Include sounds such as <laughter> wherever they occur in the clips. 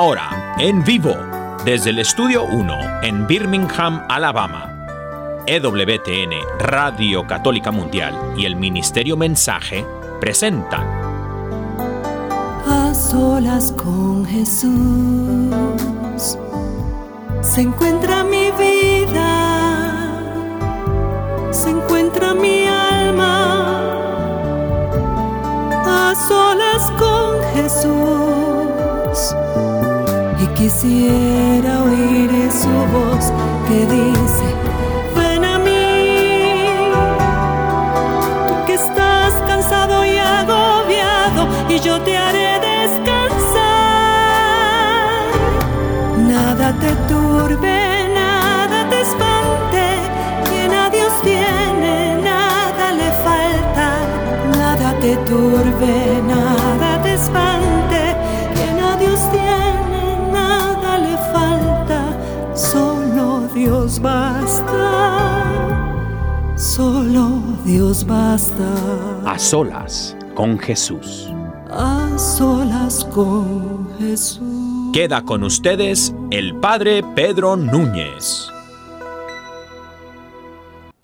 Ahora, en vivo, desde el Estudio 1 en Birmingham, Alabama, EWTN, Radio Católica Mundial y el Ministerio Mensaje presentan A solas con Jesús se encuentra mi vida, se encuentra mi alma. A solas con Jesús quisiera oír su voz que dice, ven a mí, tú que estás cansado y agobiado, y yo te haré descansar. Nada te turbe, nada te espante, quien a Dios tiene, nada le falta, nada te turbe, nada te espante, Dios basta, solo Dios basta. A solas con Jesús. A solas con Jesús. Queda con ustedes el Padre Pedro Núñez.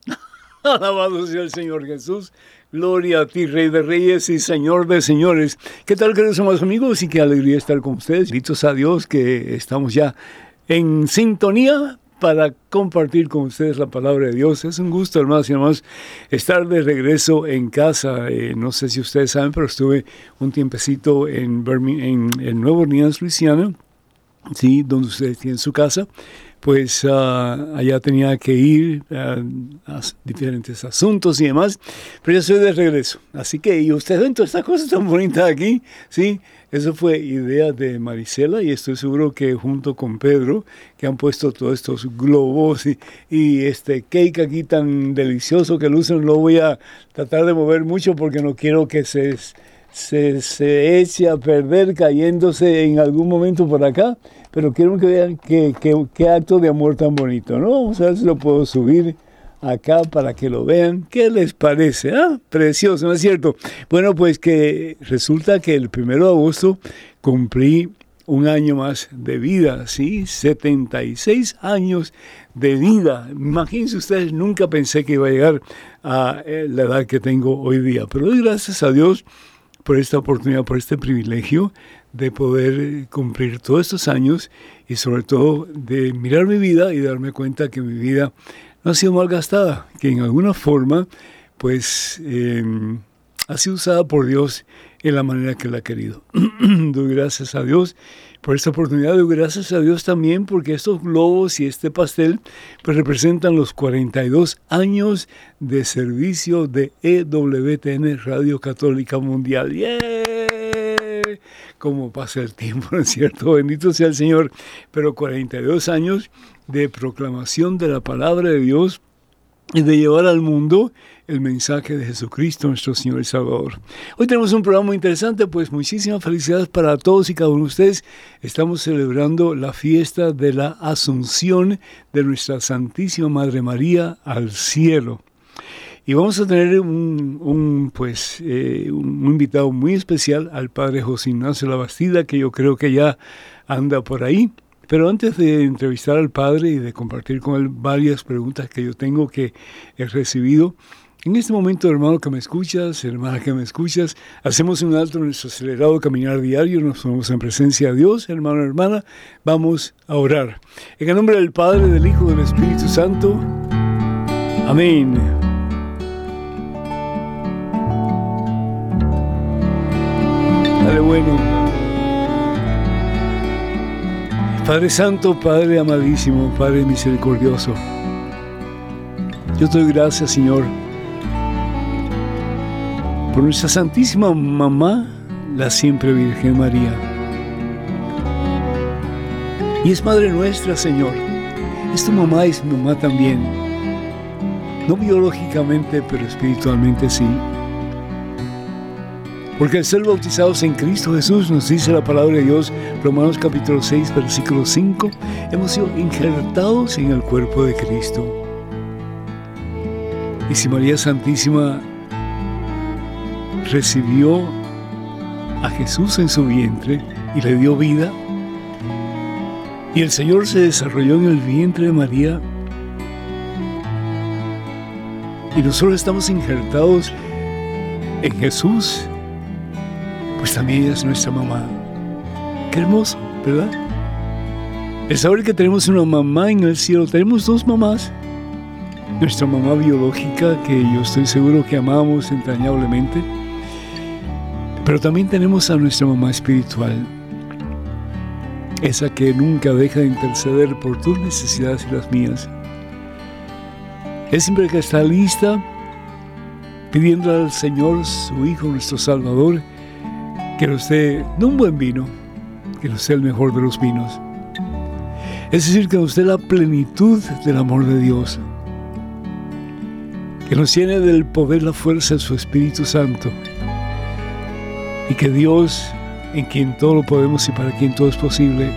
<laughs> Alabado sea el Señor Jesús. Gloria a ti, Rey de Reyes y Señor de Señores. ¿Qué tal, queridos amados amigos? Y qué alegría estar con ustedes. Benditos a Dios que estamos ya en sintonía para compartir con ustedes la palabra de Dios. Es un gusto, hermanos y hermanos, estar de regreso en casa. Eh, no sé si ustedes saben, pero estuve un tiempecito en, Birmingham, en, en Nueva Orleans, Luisiana, ¿sí? donde ustedes tienen su casa pues uh, allá tenía que ir uh, a diferentes asuntos y demás, pero ya estoy de regreso. Así que, y ustedes ven todas estas cosas tan bonitas aquí, ¿sí? Eso fue idea de Marisela y estoy seguro que junto con Pedro, que han puesto todos estos globos y, este cake aquí tan delicioso que lucen, lo voy a tratar de mover mucho porque no quiero que se, se, se eche a perder cayéndose en algún momento por acá pero quiero que vean qué, acto de amor tan bonito, ¿no? Vamos a ver si lo puedo subir acá para que lo vean. ¿Qué les parece? Ah, precioso, ¿no es cierto? Bueno, pues que resulta que el primero de agosto cumplí un año más de vida, ¿sí? 76 años de vida. Imagínense ustedes, nunca pensé que iba a llegar a eh, la edad que tengo hoy día, pero doy gracias a Dios por esta oportunidad, por este privilegio de poder cumplir todos estos años y sobre todo de mirar mi vida y darme cuenta que mi vida ha sido malgastada, que en alguna forma pues eh, ha sido usada por Dios en la manera que Él ha querido. <clears throat> Doy gracias a Dios por esta oportunidad, doy gracias a Dios también porque estos globos y este pastel pues representan los 42 años de servicio de EWTN Radio Católica Mundial. ¡Yeah! Cómo pasa el tiempo, <laughs> ¿no es cierto? Bendito sea el Señor. Pero 42 años de proclamación de la palabra de Dios y de llevar al mundo el mensaje de Jesucristo, nuestro Señor y Salvador. Hoy tenemos un programa muy interesante, pues muchísimas felicidades para todos y cada uno de ustedes. Estamos celebrando la fiesta de la Asunción de nuestra Santísima Madre María al cielo. Y vamos a tener un, un pues, eh, un invitado muy especial al padre José Ignacio Labastida, que yo creo que ya anda por ahí. Pero antes de entrevistar al padre y de compartir con él varias preguntas que yo tengo que he recibido, en este momento, hermano que me escuchas, hermana que me escuchas, hacemos un alto en nuestro acelerado caminar diario, nos ponemos en presencia de Dios, hermano, hermana, vamos a orar. En el nombre del Padre, del Hijo, del Espíritu Santo. Amén. Bueno. Padre Santo, Padre amadísimo, Padre misericordioso. Yo te doy gracias, Señor, por nuestra Santísima Mamá, la siempre Virgen María. Y es Madre nuestra, Señor. Es tu mamá, es mi mamá también. No biológicamente, pero espiritualmente sí. Porque al ser bautizados en Cristo Jesús, nos dice la palabra de Dios, Romanos capítulo 6, versículo 5, hemos sido injertados en el cuerpo de Cristo. Y si María Santísima recibió a Jesús en su vientre y le dio vida, Y el Señor se desarrolló en el vientre de María. Y nosotros estamos injertados en Jesús. Pues también es nuestra mamá. Qué hermoso, ¿verdad? El saber que tenemos una mamá en el cielo. Tenemos dos mamás. Nuestra mamá biológica, que yo estoy seguro que amamos entrañablemente. Pero también tenemos a nuestra mamá espiritual, esa que nunca deja de interceder por tus necesidades y las mías. Es siempre que está lista, pidiendo al Señor, su Hijo, nuestro Salvador, que nos dé no un buen vino, que nos sea el mejor de los vinos. Es decir, que nos dé la plenitud del amor de Dios, que nos llene del poder, la fuerza de su Espíritu Santo, y que Dios en quien todo lo podemos y para quien todo es posible.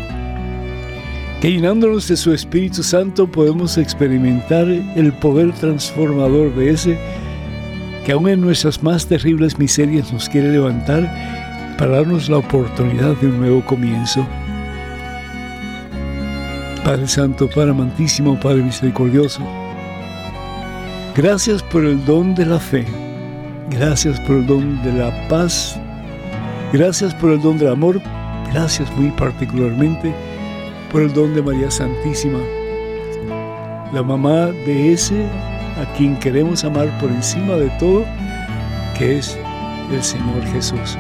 Que llenándonos de su Espíritu Santo podemos experimentar el poder transformador de ese que aún en nuestras más terribles miserias nos quiere levantar para darnos la oportunidad de un nuevo comienzo. Padre Santo, Padre amantísimo, Padre misericordioso, gracias por el don de la fe, gracias por el don de la paz Gracias por el don del amor, gracias muy particularmente por el don de María Santísima, la mamá de ese a quien queremos amar por encima de todo, que es el Señor Jesús.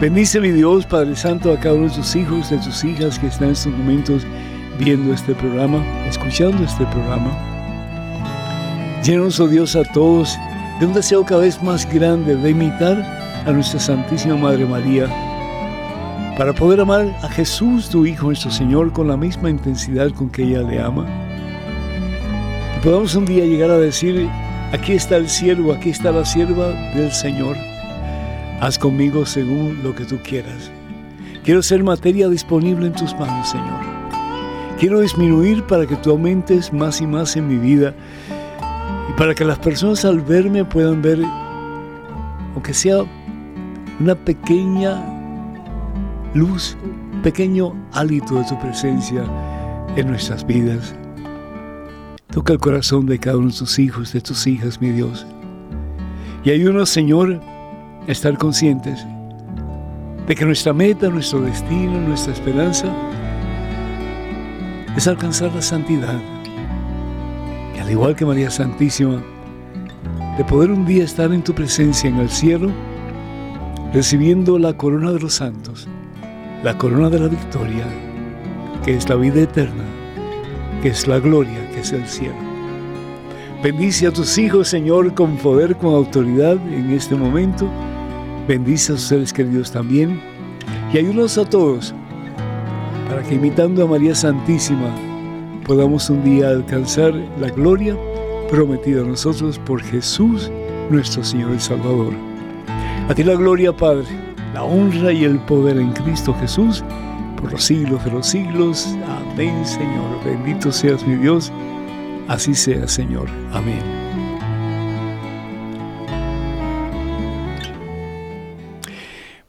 Bendice mi Dios, Padre Santo, a cada uno de tus hijos, de tus hijas que están en estos momentos viendo este programa, escuchando este programa. Llénanos, oh Dios, a todos de un deseo cada vez más grande de imitar a nuestra Santísima Madre María, para poder amar a Jesús, tu Hijo, nuestro Señor, con la misma intensidad con que ella le ama. Que podamos un día llegar a decir, aquí está el siervo, aquí está la sierva del Señor. Haz conmigo según lo que tú quieras. Quiero ser materia disponible en tus manos, Señor. Quiero disminuir para que tú aumentes más y más en mi vida y para que las personas al verme puedan ver, aunque sea una pequeña luz, pequeño hálito de tu presencia en nuestras vidas. Toca el corazón de cada uno de tus hijos, de tus hijas, mi Dios. Y ayúdanos, Señor, estar conscientes de que nuestra meta, nuestro destino, nuestra esperanza es alcanzar la santidad. Y al igual que María Santísima, de poder un día estar en tu presencia en el cielo, recibiendo la corona de los santos, la corona de la victoria, que es la vida eterna, que es la gloria, que es el cielo. Bendice a tus hijos, Señor, con poder, con autoridad en este momento. Bendice a sus seres queridos también. Y ayúdanos a todos para que imitando a María Santísima podamos un día alcanzar la gloria prometida a nosotros por Jesús, nuestro Señor y Salvador. A ti la gloria, Padre, la honra y el poder en Cristo Jesús, por los siglos de los siglos. Amén, Señor. Bendito seas mi Dios. Así sea, Señor. Amén.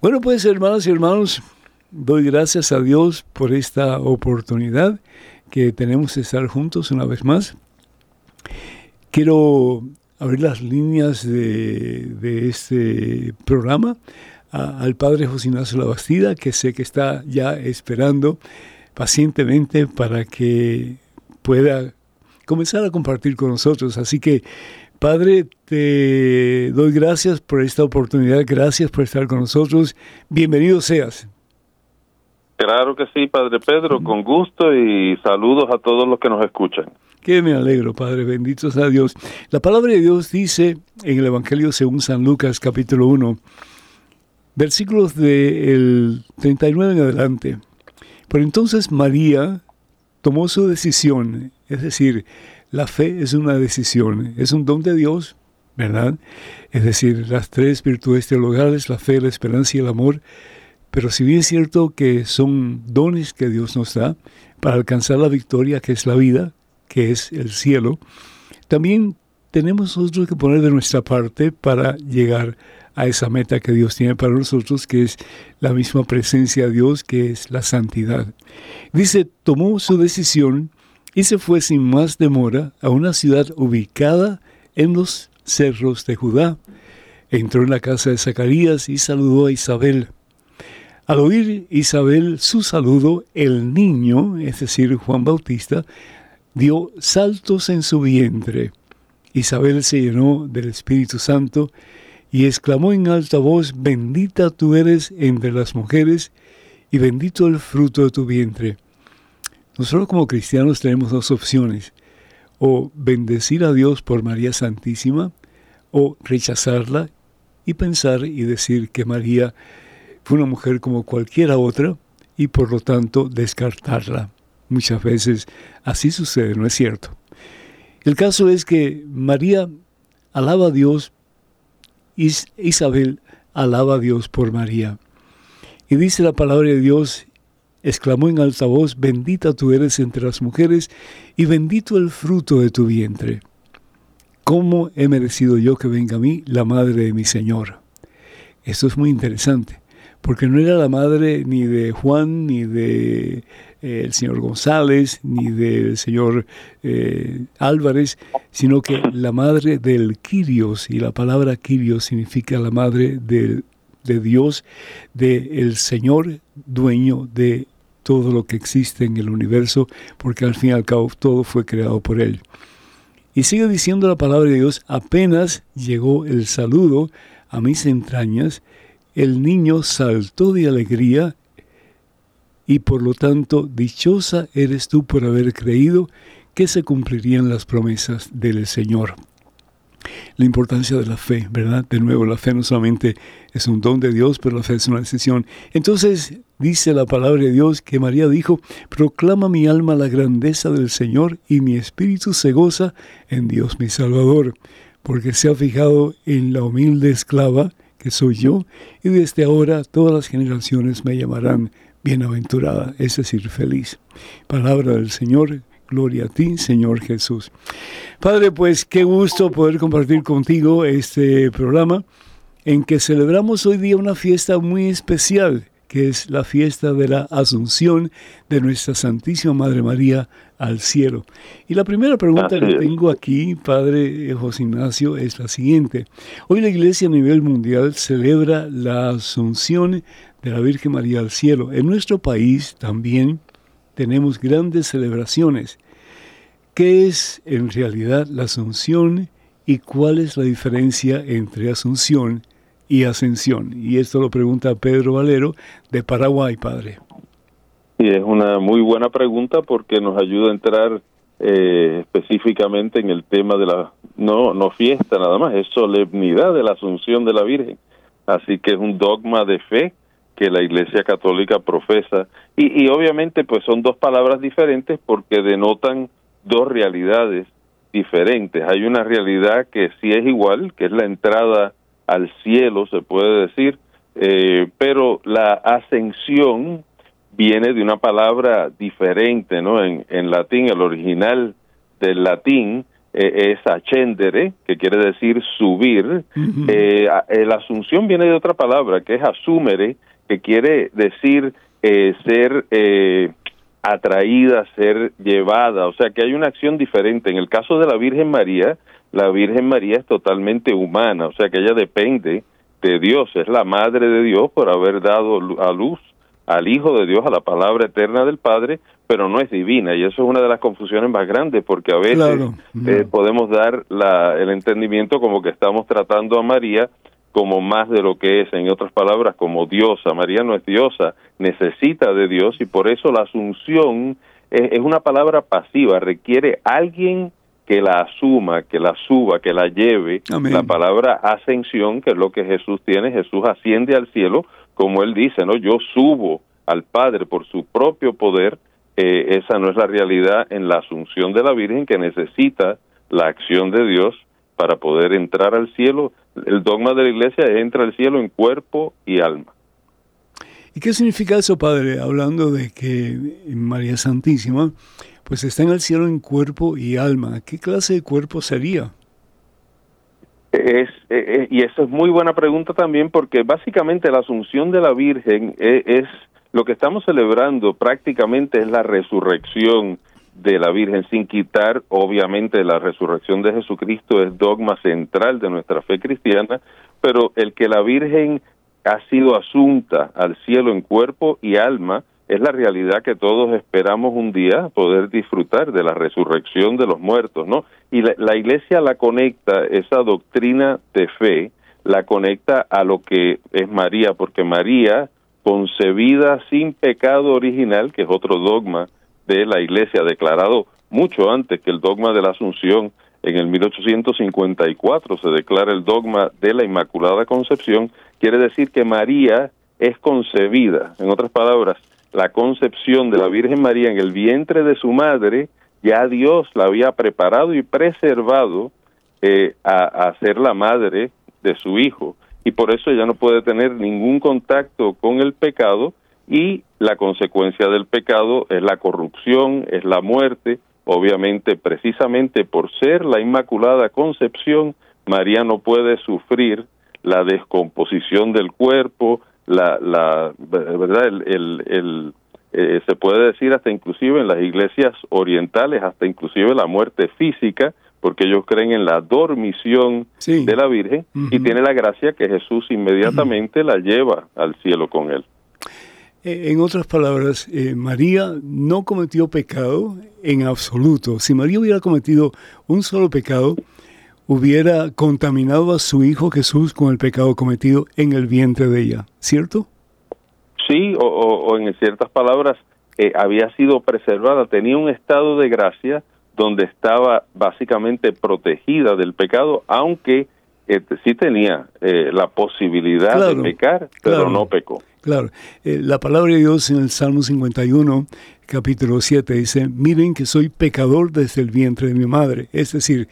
Bueno, pues hermanas y hermanos, doy gracias a Dios por esta oportunidad que tenemos de estar juntos una vez más. Quiero abrir las líneas de, este programa al padre José Ignacio Labastida, que sé que está ya esperando pacientemente para que pueda comenzar a compartir con nosotros. Así que, Padre, te doy gracias por esta oportunidad, gracias por estar con nosotros. Bienvenido seas. Claro que sí, Padre Pedro, con gusto y saludos a todos los que nos escuchan. Que me alegro, Padre, benditos a Dios. La palabra de Dios dice en el Evangelio según San Lucas capítulo 1, versículos del 39 en adelante. Por entonces María tomó su decisión, es decir, la fe es una decisión, es un don de Dios, ¿verdad? Es decir, las tres virtudes teologales, la fe, la esperanza y el amor, pero si bien es cierto que son dones que Dios nos da para alcanzar la victoria que es la vida, que es el cielo, también tenemos nosotros que poner de nuestra parte para llegar a esa meta que Dios tiene para nosotros, que es la misma presencia de Dios, que es la santidad. Dice, tomó su decisión y se fue sin más demora a una ciudad ubicada en los cerros de Judá. Entró en la casa de Zacarías y saludó a Isabel. Al oír Isabel su saludo, el niño, es decir, Juan Bautista, dio saltos en su vientre. Isabel se llenó del Espíritu Santo y exclamó en alta voz, bendita tú eres entre las mujeres y bendito el fruto de tu vientre. Nosotros como cristianos tenemos dos opciones, o bendecir a Dios por María Santísima, o rechazarla y pensar y decir que María fue una mujer como cualquiera otra y por lo tanto descartarla. Muchas veces así sucede, ¿no es cierto? El caso es que María alaba a Dios, Isabel alaba a Dios por María. Y dice la palabra de Dios, exclamó en alta voz, bendita tú eres entre las mujeres y bendito el fruto de tu vientre. ¿Cómo he merecido yo que venga a mí la madre de mi Señor? Esto es muy interesante, porque no era la madre ni de Juan, ni de eh, el señor González, ni del señor eh, Álvarez, sino que la madre del Quirios, y la palabra Quirios significa la madre de, de Dios, del Señor dueño de todo lo que existe en el universo, porque al fin y al cabo todo fue creado por Él. Y sigue diciendo la palabra de Dios, apenas llegó el saludo a mis entrañas, el niño saltó de alegría y por lo tanto dichosa eres tú por haber creído que se cumplirían las promesas del Señor. La importancia de la fe, ¿verdad? De nuevo, la fe no solamente es un don de Dios, pero la fe es una decisión. Entonces dice la palabra de Dios que María dijo, proclama mi alma la grandeza del Señor y mi espíritu se goza en Dios mi Salvador, porque se ha fijado en la humilde esclava que soy yo, y desde ahora todas las generaciones me llamarán bienaventurada, es decir, feliz. Palabra del Señor, gloria a ti, Señor Jesús. Padre, pues qué gusto poder compartir contigo este programa en que celebramos hoy día una fiesta muy especial, que es la fiesta de la Asunción de nuestra Santísima Madre María al cielo. Y la primera pregunta que tengo aquí, Padre José Ignacio, es la siguiente. Hoy la Iglesia a nivel mundial celebra la Asunción de la Virgen María al cielo. En nuestro país también tenemos grandes celebraciones. ¿Qué es en realidad la Asunción y cuál es la diferencia entre Asunción y Ascensión? Y esto lo pregunta Pedro Valero de Paraguay, Padre. Y es una muy buena pregunta porque nos ayuda a entrar eh, específicamente en el tema de la no no fiesta nada más es solemnidad de la Asunción de la Virgen así que es un dogma de fe que la Iglesia Católica profesa. Y, y obviamente pues son dos palabras diferentes porque denotan dos realidades diferentes. Hay una realidad que sí es igual, que es la entrada al cielo, se puede decir, eh, pero la ascensión viene de una palabra diferente, ¿no? En, en latín, el original del latín eh, es ascendere, que quiere decir subir. eh, la asunción viene de otra palabra, que es asumere, que quiere decir eh, ser eh, atraída, ser llevada, o sea que hay una acción diferente. En el caso de la Virgen María, la Virgen María es totalmente humana, o sea que ella depende de Dios, es la madre de Dios por haber dado a luz al Hijo de Dios, a la palabra eterna del Padre, pero no es divina y eso es una de las confusiones más grandes porque a veces eh, podemos dar la, el entendimiento como que estamos tratando a María como más de lo que es, en otras palabras, como diosa. María no es diosa, necesita de Dios y por eso la asunción es, una palabra pasiva, requiere alguien que la asuma, que la suba, que la lleve. La palabra ascensión, que es lo que Jesús tiene, Jesús asciende al cielo, como él dice, ¿no? Yo subo al Padre por su propio poder. Eh, esa no es la realidad en la asunción de la Virgen que necesita la acción de Dios para poder entrar al cielo. El dogma de la iglesia es entra al cielo en cuerpo y alma. ¿Y qué significa eso, Padre? Hablando de que María Santísima, pues está en el cielo en cuerpo y alma. ¿Qué clase de cuerpo sería? Es, y eso es muy buena pregunta también porque básicamente la asunción de la Virgen es, es lo que estamos celebrando prácticamente es la resurrección de la Virgen sin quitar obviamente la resurrección de Jesucristo es dogma central de nuestra fe cristiana, pero el que la Virgen ha sido asunta al cielo en cuerpo y alma es la realidad que todos esperamos un día poder disfrutar de la resurrección de los muertos, ¿no? Y la, la Iglesia la conecta, esa doctrina de fe, la conecta a lo que es María, porque María, concebida sin pecado original, que es otro dogma de la Iglesia, declarado mucho antes que el dogma de la Asunción, en el 1854 se declara el dogma de la Inmaculada Concepción, quiere decir que María es concebida, en otras palabras, la concepción de la Virgen María en el vientre de su madre, ya Dios la había preparado y preservado eh, a, a ser la madre de su hijo. Y por eso ella no puede tener ningún contacto con el pecado y la consecuencia del pecado es la corrupción, es la muerte. Obviamente, precisamente por ser la Inmaculada Concepción, María no puede sufrir la descomposición del cuerpo, la, la verdad, el, el, eh, se puede decir hasta inclusive en las iglesias orientales, hasta inclusive la muerte física, porque ellos creen en la dormición de la Virgen y tiene la gracia que Jesús inmediatamente la lleva al cielo con él. Eh, en otras palabras, eh, María no cometió pecado en absoluto. Si María hubiera cometido un solo pecado, hubiera contaminado a su hijo Jesús con el pecado cometido en el vientre de ella, ¿cierto? Sí, o, en ciertas palabras, eh, había sido preservada, tenía un estado de gracia donde estaba básicamente protegida del pecado, aunque sí tenía la posibilidad de pecar, pero no pecó. Claro, eh, la palabra de Dios en el Salmo 51, capítulo 7, dice, miren que soy pecador desde el vientre de mi madre. Es decir,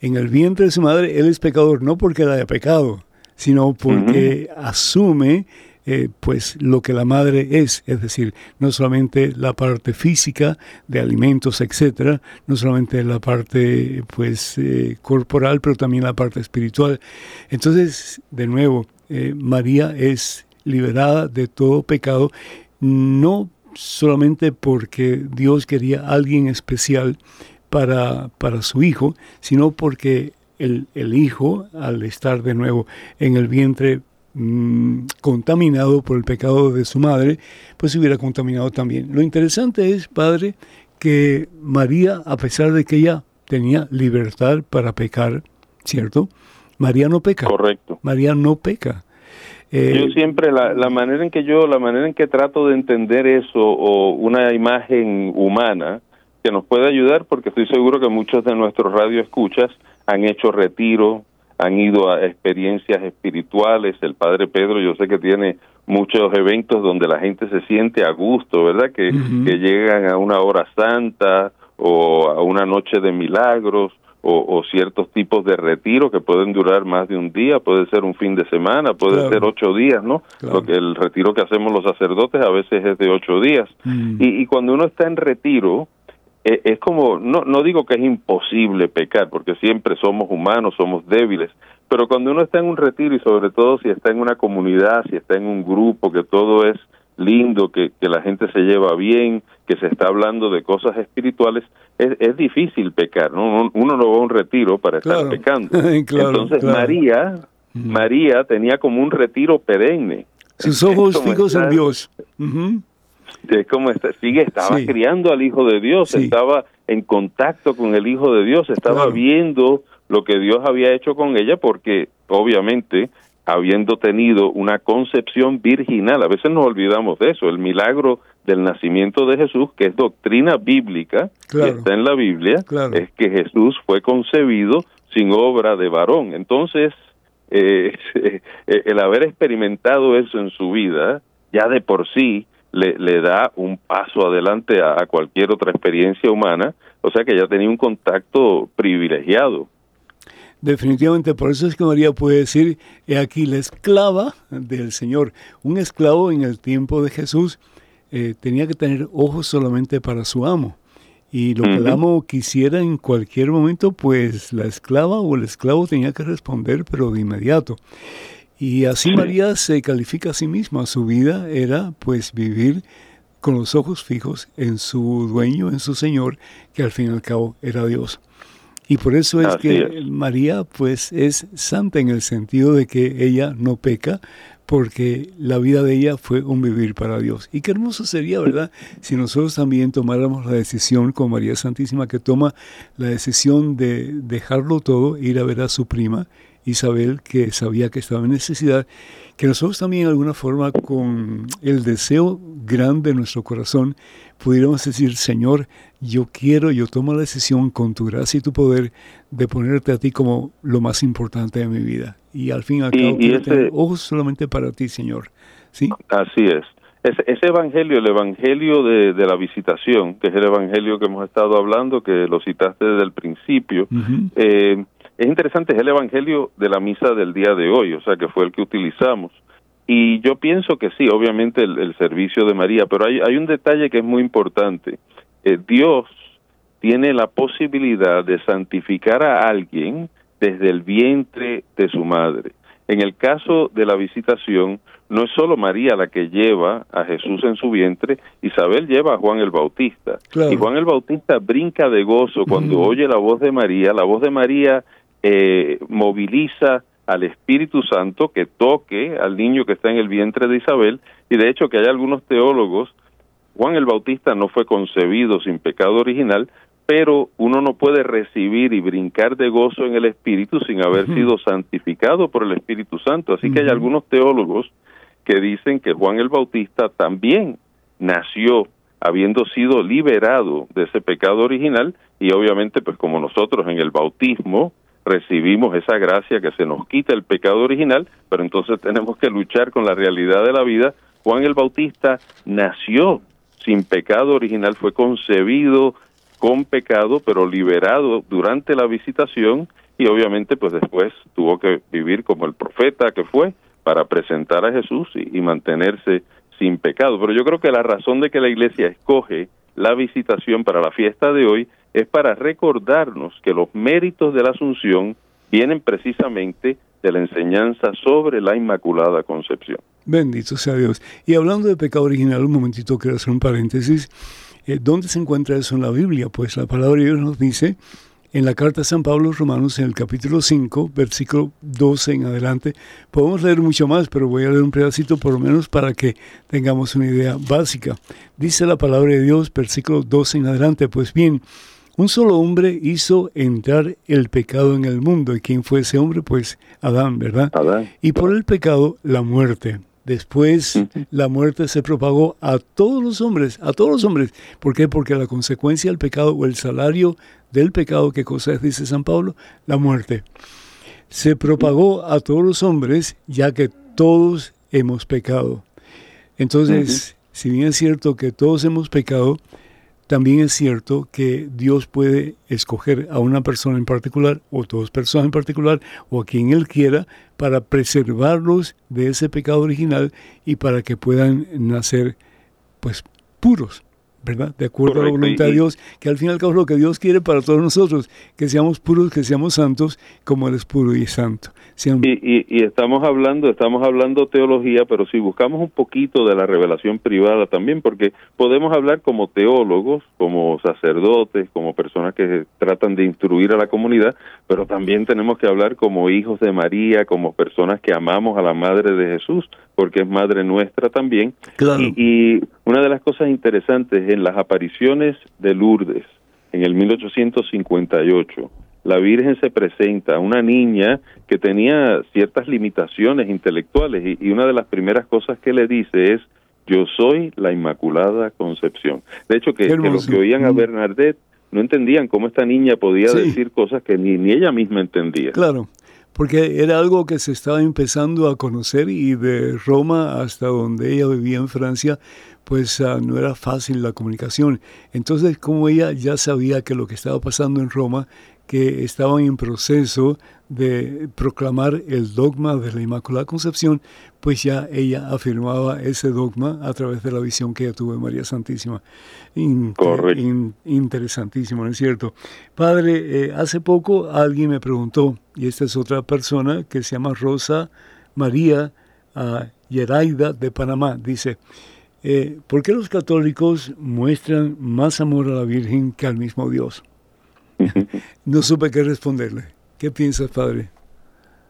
en el vientre de su madre, él es pecador no porque él haya pecado, sino porque asume eh, pues lo que la madre es, es decir, no solamente la parte física de alimentos, etcétera, no solamente la parte pues eh, corporal, pero también la parte espiritual. Entonces, de nuevo, María es liberada de todo pecado, no solamente porque Dios quería alguien especial para, para su hijo, sino porque el, el, hijo, al estar de nuevo en el vientre mm, contaminado por el pecado de su madre, pues se hubiera contaminado también. Lo interesante es, Padre, que María, a pesar de que ella tenía libertad para pecar, ¿cierto? María no peca. Correcto. María no peca. Eh, yo siempre, la, la manera en que yo, la manera en que trato de entender eso o una imagen humana que nos puede ayudar, porque estoy seguro que muchos de nuestros radioescuchas han hecho retiro, han ido a experiencias espirituales. El Padre Pedro, yo sé que tiene muchos eventos donde la gente se siente a gusto, ¿verdad? Que, que llegan a una hora santa o a una noche de milagros o, ciertos tipos de retiro que pueden durar más de un día, puede ser un fin de semana, puede ser ocho días, ¿no? Porque el retiro que hacemos los sacerdotes a veces es de ocho días. Mm. Y, cuando uno está en retiro, e, es como, no, no digo que es imposible pecar, porque siempre somos humanos, somos débiles, pero cuando uno está en un retiro y sobre todo si está en una comunidad, si está en un grupo, que todo es lindo, que, que la gente se lleva bien, que se está hablando de cosas espirituales, es, es difícil pecar, ¿no? Uno no va a un retiro para estar pecando. <laughs> Entonces María, María tenía como un retiro perenne. Sus ojos fijos en Dios. Es como está, sigue, estaba criando al Hijo de Dios, estaba en contacto con el Hijo de Dios, estaba viendo lo que Dios había hecho con ella, porque obviamente habiendo tenido una concepción virginal. A veces nos olvidamos de eso, el milagro del nacimiento de Jesús, que es doctrina bíblica, que está en la Biblia, es que Jesús fue concebido sin obra de varón. Entonces, <laughs> eh, el haber experimentado eso en su vida, ya de por sí le, le da un paso adelante a cualquier otra experiencia humana, o sea que ya tenía un contacto privilegiado Definitivamente, por eso es que María puede decir, he aquí la esclava del Señor. Un esclavo en el tiempo de Jesús eh, tenía que tener ojos solamente para su amo. Y lo que el amo quisiera en cualquier momento, pues la esclava o el esclavo tenía que responder, pero de inmediato. Y así María se califica a sí misma. Su vida era pues vivir con los ojos fijos en su dueño, en su Señor, que al fin y al cabo era Dios. Y por eso es que María pues es santa en el sentido de que ella no peca, porque la vida de ella fue un vivir para Dios. Y qué hermoso sería, ¿verdad? Si nosotros también tomáramos la decisión con María Santísima, que toma la decisión de dejarlo todo, ir a ver a su prima Isabel, que sabía que estaba en necesidad, que nosotros también de alguna forma con el deseo grande de nuestro corazón pudiéramos decir, Señor, yo quiero, yo tomo la decisión con tu gracia y tu poder de ponerte a ti como lo más importante de mi vida. Y al fin y al cabo, quiero ojos solamente para ti, Señor. ¿Sí? Así es. Ese, evangelio, el evangelio de, la visitación, que es el evangelio que hemos estado hablando, que lo citaste desde el principio, eh, es interesante, es el evangelio de la misa del día de hoy, o sea, que fue el que utilizamos. Y yo pienso que sí, obviamente el, servicio de María, pero hay, hay, un detalle que es muy importante. Eh, Dios tiene la posibilidad de santificar a alguien desde el vientre de su madre. En el caso de la visitación, no es solo María la que lleva a Jesús en su vientre, Isabel lleva a Juan el Bautista. Y Juan el Bautista brinca de gozo cuando oye la voz de María. La voz de María eh, moviliza al Espíritu Santo que toque al niño que está en el vientre de Isabel. Y de hecho que hay algunos teólogos, Juan el Bautista no fue concebido sin pecado original, pero uno no puede recibir y brincar de gozo en el Espíritu sin haber sido santificado por el Espíritu Santo. Así que hay algunos teólogos que dicen que Juan el Bautista también nació habiendo sido liberado de ese pecado original y obviamente pues como nosotros en el bautismo recibimos esa gracia que se nos quita el pecado original, pero entonces tenemos que luchar con la realidad de la vida. Juan el Bautista nació sin pecado original, fue concebido con pecado, pero liberado durante la visitación y obviamente pues después tuvo que vivir como el profeta que fue para presentar a Jesús y, y mantenerse sin pecado. Pero yo creo que la razón de que la iglesia escoge la visitación para la fiesta de hoy es para recordarnos que los méritos de la Asunción vienen precisamente de la enseñanza sobre la Inmaculada Concepción. Bendito sea Dios. Y hablando de pecado original, un momentito quiero hacer un paréntesis. Eh, ¿Dónde se encuentra eso en la Biblia? Pues la palabra de Dios nos dice en la carta de San Pablo Romanos, en el capítulo 5, versículo 12 en adelante. Podemos leer mucho más, pero voy a leer un pedacito por lo menos para que tengamos una idea básica. Dice la palabra de Dios, versículo 12 en adelante, pues bien, un solo hombre hizo entrar el pecado en el mundo. ¿Y quién fue ese hombre? Pues Adán, ¿verdad? Adán. Y por el pecado, la muerte. Después la muerte se propagó a todos los hombres, a todos los hombres. ¿Por qué? Porque la consecuencia del pecado o el salario del pecado, ¿qué cosa es? Dice San Pablo, la muerte. Se propagó a todos los hombres ya que todos hemos pecado. Entonces, si bien es cierto que todos hemos pecado, también es cierto que Dios puede escoger a una persona en particular o dos personas en particular o a quien Él quiera para preservarlos de ese pecado original y para que puedan nacer pues puros. ¿Verdad? De acuerdo a la voluntad de Dios, que al fin y al cabo es lo que Dios quiere para todos nosotros, que seamos puros, que seamos santos, como Él es puro y santo. Y, y, estamos hablando, estamos hablando teología, pero si buscamos un poquito de la revelación privada también, porque podemos hablar como teólogos, como sacerdotes, como personas que tratan de instruir a la comunidad, pero también tenemos que hablar como hijos de María, como personas que amamos a la Madre de Jesús, porque es Madre nuestra también. y una de las cosas interesantes en las apariciones de Lourdes en el 1858, la Virgen se presenta a una niña que tenía ciertas limitaciones intelectuales y, una de las primeras cosas que le dice es yo soy la Inmaculada Concepción. De hecho, que, los que oían a mm. Bernadette no entendían cómo esta niña podía decir cosas que ni, ni ella misma entendía. Claro, porque era algo que se estaba empezando a conocer y de Roma hasta donde ella vivía en Francia, pues ah, no era fácil la comunicación. Entonces, como ella ya sabía que lo que estaba pasando en Roma que estaban en proceso de proclamar el dogma de la Inmaculada Concepción, pues ya ella afirmaba ese dogma a través de la visión que ella tuvo de María Santísima. interesantísimo, ¿no es cierto? Padre, eh, hace poco alguien me preguntó, y esta es otra persona que se llama Rosa María uh, Yeraida de Panamá, dice, eh, ¿por qué los católicos muestran más amor a la Virgen que al mismo Dios? No supe qué responderle. ¿Qué piensas, padre?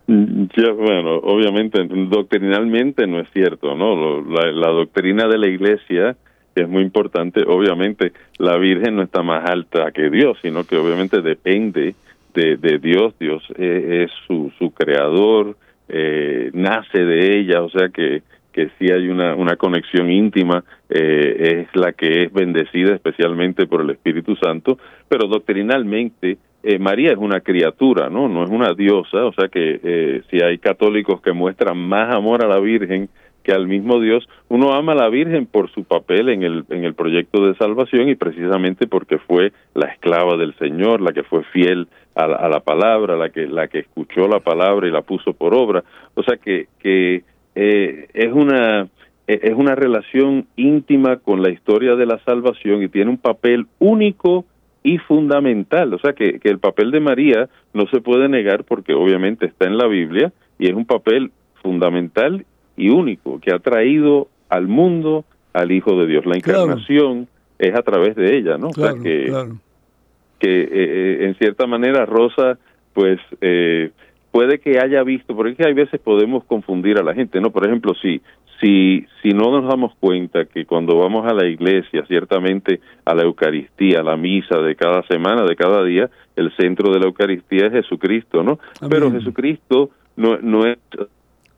Mm, bueno, obviamente, doctrinalmente no es cierto, ¿no? La, doctrina de la iglesia es muy importante. Obviamente, la Virgen no está más alta que Dios, sino que obviamente depende de, Dios. Dios es, su, su creador, eh, nace de ella, o sea que que sí hay una, una conexión íntima, eh, es la que es bendecida especialmente por el Espíritu Santo, pero doctrinalmente eh, María es una criatura, ¿no? No es una diosa, o sea que eh, si hay católicos que muestran más amor a la Virgen que al mismo Dios, uno ama a la Virgen por su papel en el, en el proyecto de salvación y precisamente porque fue la esclava del Señor, la que fue fiel a la, a la palabra, la que, la que escuchó la palabra y la puso por obra. O sea que, que eh, es una eh, es una relación íntima con la historia de la salvación y tiene un papel único y fundamental. O sea que, que el papel de María no se puede negar porque obviamente está en la Biblia y es un papel fundamental y único que ha traído al mundo al Hijo de Dios. La encarnación es a través de ella, ¿no? o sea que, que eh, en cierta manera Rosa, pues eh, puede que haya visto, porque hay veces podemos confundir a la gente, ¿no? Por ejemplo, si, si, si no nos damos cuenta que cuando vamos a la iglesia, ciertamente a la Eucaristía, a la misa de cada semana, de cada día, el centro de la Eucaristía es Jesucristo, ¿no? Pero Jesucristo no, no es,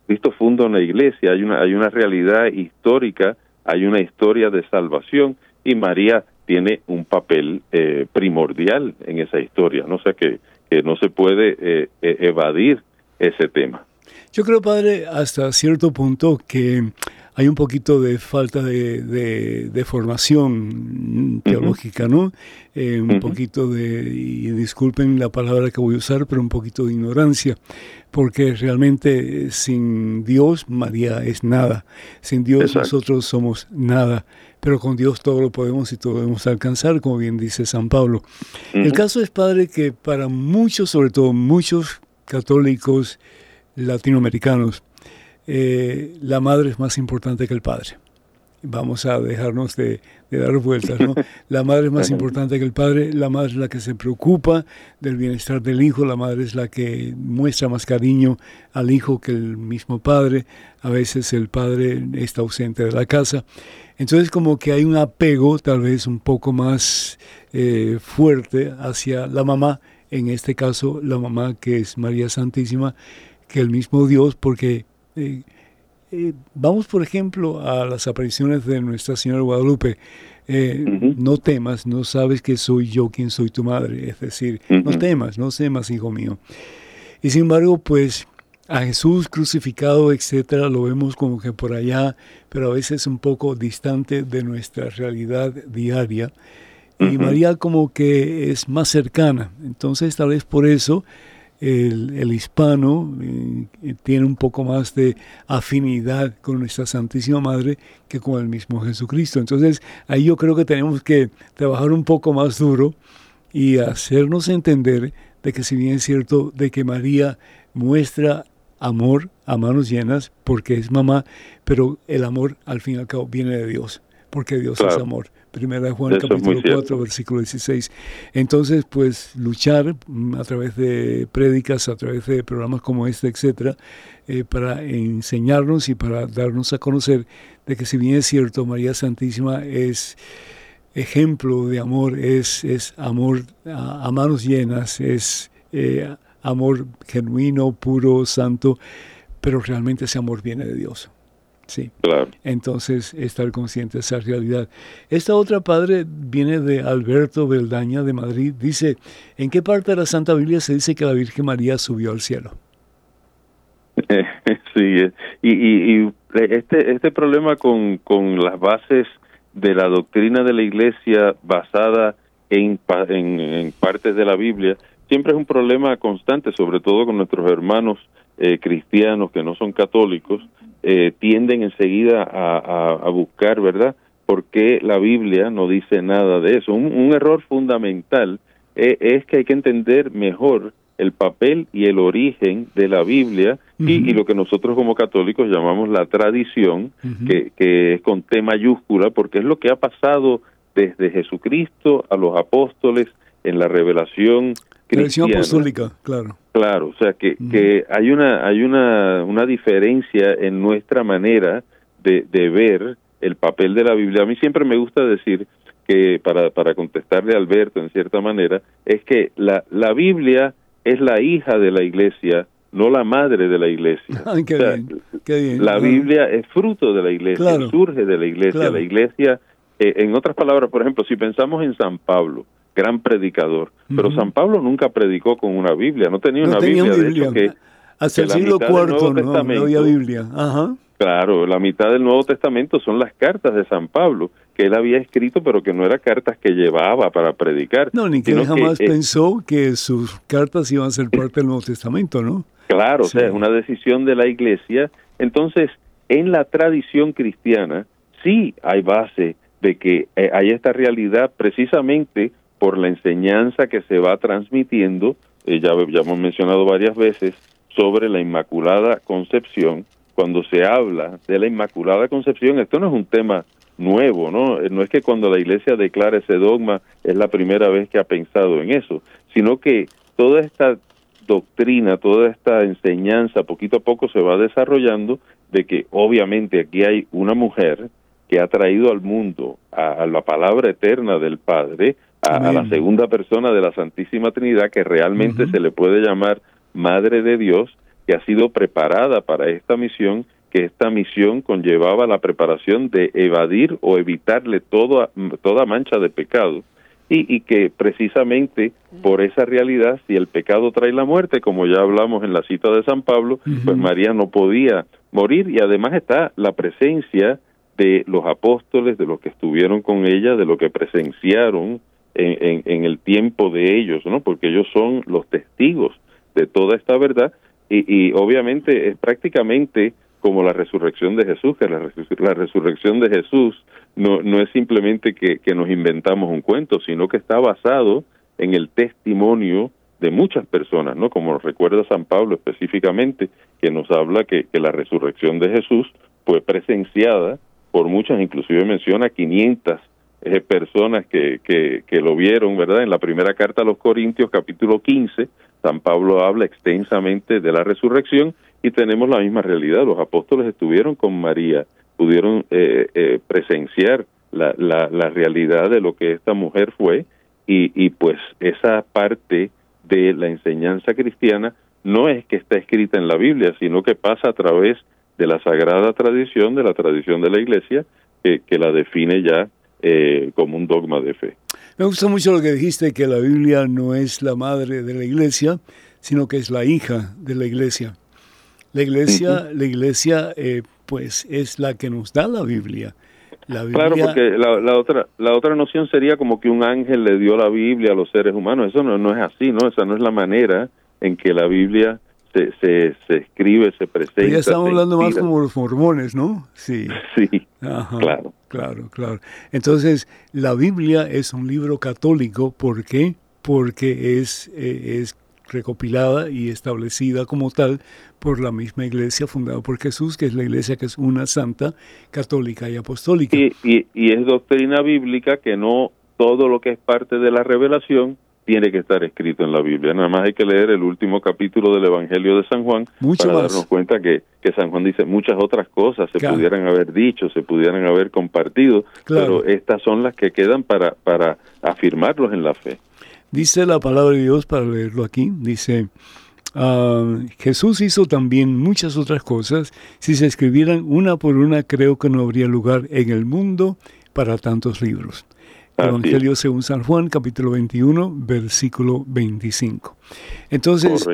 Cristo funda una iglesia, hay una, hay una realidad histórica, hay una historia de salvación y María tiene un papel eh, primordial en esa historia, no o sea que no se puede eh, eh, evadir ese tema. Yo creo, padre, hasta cierto punto que hay un poquito de falta de, formación teológica, ¿no? Eh, un poquito de, y disculpen la palabra que voy a usar, pero un poquito de ignorancia, porque realmente sin Dios María es nada, sin Dios nosotros somos nada pero con Dios todo lo podemos y todo lo podemos alcanzar, como bien dice San Pablo. El caso es, padre, que para muchos, sobre todo muchos católicos latinoamericanos, eh, la madre es más importante que el padre vamos a dejarnos de, dar vueltas, ¿no? La madre es más <laughs> importante que el padre, la madre es la que se preocupa del bienestar del hijo, la madre es la que muestra más cariño al hijo que el mismo padre, a veces el padre está ausente de la casa. Entonces como que hay un apego tal vez un poco más eh, fuerte hacia la mamá, en este caso la mamá que es María Santísima, que el mismo Dios, porque... Eh, eh, vamos, por ejemplo, a las apariciones de Nuestra Señora Guadalupe. Eh, no temas, no sabes que soy yo quien soy tu madre. Es decir, no temas, no temas, hijo mío. Y sin embargo, pues a Jesús crucificado, etcétera, lo vemos como que por allá, pero a veces un poco distante de nuestra realidad diaria. Y María como que es más cercana. Entonces, tal vez por eso el, hispano eh, tiene un poco más de afinidad con nuestra Santísima Madre que con el mismo Jesucristo. Entonces ahí yo creo que tenemos que trabajar un poco más duro y hacernos entender de que si bien es cierto de que María muestra amor a manos llenas porque es mamá, pero el amor al fin y al cabo viene de Dios, porque Dios es amor. Primera de Juan capítulo 4, versículo 16. Entonces, pues luchar mm, a través de prédicas, a través de programas como este, etcétera, eh, para enseñarnos y para darnos a conocer de que si bien es cierto, María Santísima es ejemplo de amor, es, es amor a, manos llenas, es eh, amor genuino, puro, santo, pero realmente ese amor viene de Dios. Sí. Claro. Entonces, estar consciente de esa realidad. Esta otra padre viene de Alberto Beldaña de Madrid. Dice, ¿en qué parte de la Santa Biblia se dice que la Virgen María subió al cielo? <laughs> sí, y, y, este, este problema con, con las bases de la doctrina de la Iglesia basada en, en, en partes de la Biblia, siempre es un problema constante, sobre todo con nuestros hermanos eh, cristianos que no son católicos, eh, tienden enseguida a, buscar, ¿verdad? Porque la Biblia no dice nada de eso. Un, error fundamental eh, es que hay que entender mejor el papel y el origen de la Biblia y, lo que nosotros como católicos llamamos la tradición, que, que es con T mayúscula, porque es lo que ha pasado desde Jesucristo a los apóstoles en la revelación cristiana. apostólica, claro. Claro, o sea que, que hay una hay una, una diferencia en nuestra manera de, de ver el papel de la Biblia. A mí siempre me gusta decir que para, para contestarle a Alberto en cierta manera, es que la, la Biblia es la hija de la iglesia, no la madre de la iglesia. <laughs> La Biblia es fruto de la iglesia, surge de la iglesia. La iglesia, eh, en otras palabras, por ejemplo, si pensamos en San Pablo, gran predicador, pero San Pablo nunca predicó con una Biblia, no tenía una Biblia, de hecho que hasta el siglo IV no, había Biblia. Claro, la mitad del Nuevo Testamento son las cartas de San Pablo que él había escrito, pero que no eran cartas que llevaba para predicar. No, ni que él jamás pensó que sus cartas iban a ser <coughs> parte del Nuevo Testamento, ¿no? Claro, o sea, es una decisión de la Iglesia. Entonces, en la tradición cristiana sí hay base de que eh, hay esta realidad precisamente por la enseñanza que se va transmitiendo, eh, ya, ya hemos mencionado varias veces, sobre la Inmaculada Concepción. Cuando se habla de la Inmaculada Concepción, esto no es un tema nuevo, ¿no? Eh, no es que cuando la Iglesia declara ese dogma es la primera vez que ha pensado en eso, sino que toda esta doctrina, toda esta enseñanza poquito a poco se va desarrollando de que obviamente aquí hay una mujer que ha traído al mundo a, la palabra eterna del Padre, a, la segunda persona de la Santísima Trinidad, que realmente se le puede llamar Madre de Dios, que ha sido preparada para esta misión que esta misión conllevaba la preparación de evadir o evitarle toda, toda mancha de pecado. Y, y, que precisamente por esa realidad, si el pecado trae la muerte, como ya hablamos en la cita de San Pablo, pues María no podía morir y además está la presencia de los apóstoles, de los que estuvieron con ella, de lo que presenciaron en, en, el tiempo de ellos, ¿no? Porque ellos son los testigos de toda esta verdad y, y obviamente es prácticamente como la resurrección de Jesús, que la, resurrección de Jesús no, no es simplemente que, nos inventamos un cuento, sino que está basado en el testimonio de muchas personas, ¿no? Como recuerda San Pablo específicamente, que nos habla que, que la resurrección de Jesús fue presenciada por muchas, inclusive menciona 500 eh, personas que, que, lo vieron, ¿verdad? En la primera carta a los Corintios, capítulo 15, San Pablo habla extensamente de la resurrección y tenemos la misma realidad. Los apóstoles estuvieron con María, pudieron eh, eh, presenciar la, la, la, realidad de lo que esta mujer fue y, y pues esa parte de la enseñanza cristiana no es que está escrita en la Biblia, sino que pasa a través de la sagrada tradición, de la tradición de la Iglesia, que, que la define ya eh, como un dogma de fe. Me gusta mucho lo que dijiste, que la Biblia no es la madre de la Iglesia, sino que es la hija de la Iglesia. La iglesia, la iglesia eh, pues es la que nos da la Biblia. La Claro, porque la, otra la otra noción sería como que un ángel le dio la Biblia a los seres humanos. Eso no, no es así, ¿no? Esa no es la manera en que la Biblia se, se, se escribe, se presenta. Pero ya estamos hablando más como los mormones, ¿no? Sí. <laughs> Sí, claro. Claro, claro. Entonces, la Biblia es un libro católico. ¿Por qué? Porque es, eh, es recopilada y establecida como tal por la misma iglesia fundada por Jesús, que es la iglesia que es una santa, católica y apostólica. Y, y, es doctrina bíblica que no todo lo que es parte de la revelación tiene que estar escrito en la Biblia. Nada más hay que leer el último capítulo del Evangelio de San Juan para darnos cuenta que, que San Juan dice muchas otras cosas se pudieran haber dicho, se pudieran haber compartido, pero estas son las que quedan para, para afirmarlos en la fe. Dice la palabra de Dios para leerlo aquí, dice, Ah, Jesús hizo también muchas otras cosas. Si se escribieran una por una, creo que no habría lugar en el mundo para tantos libros. Evangelio según San Juan, capítulo 21, versículo 25. Entonces,